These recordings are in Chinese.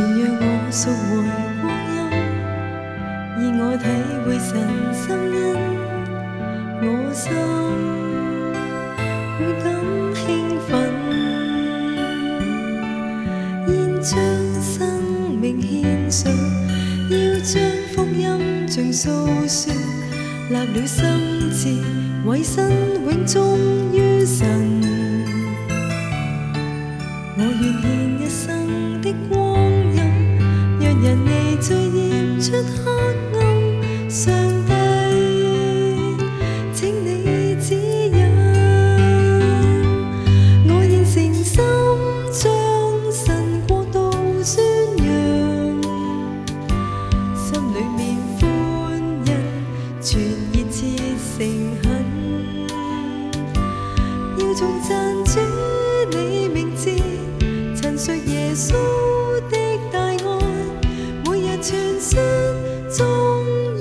全让我赎回光阴，以我体会神心恩，我心会感兴奋。愿将生命献上，要将福音尽诉说，立了心志，为身永忠于神。我愿献一生的。众赞主你名字，陈述耶稣的大爱，每日传宣中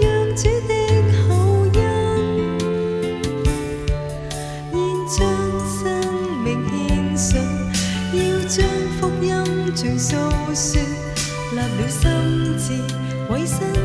央主的口音，现将生命献上，要将福音尽诉说，立了心志为身。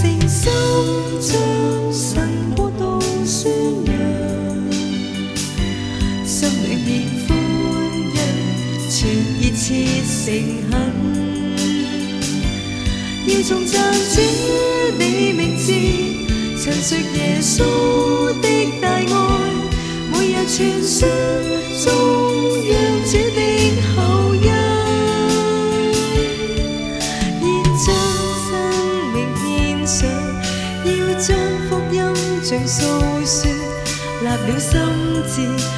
诚心将神国度宣扬，心里面欢欣，全热切诚恳，要重赞主你名字，陈述耶稣的大爱，每日传宣。像訴說，立了心志。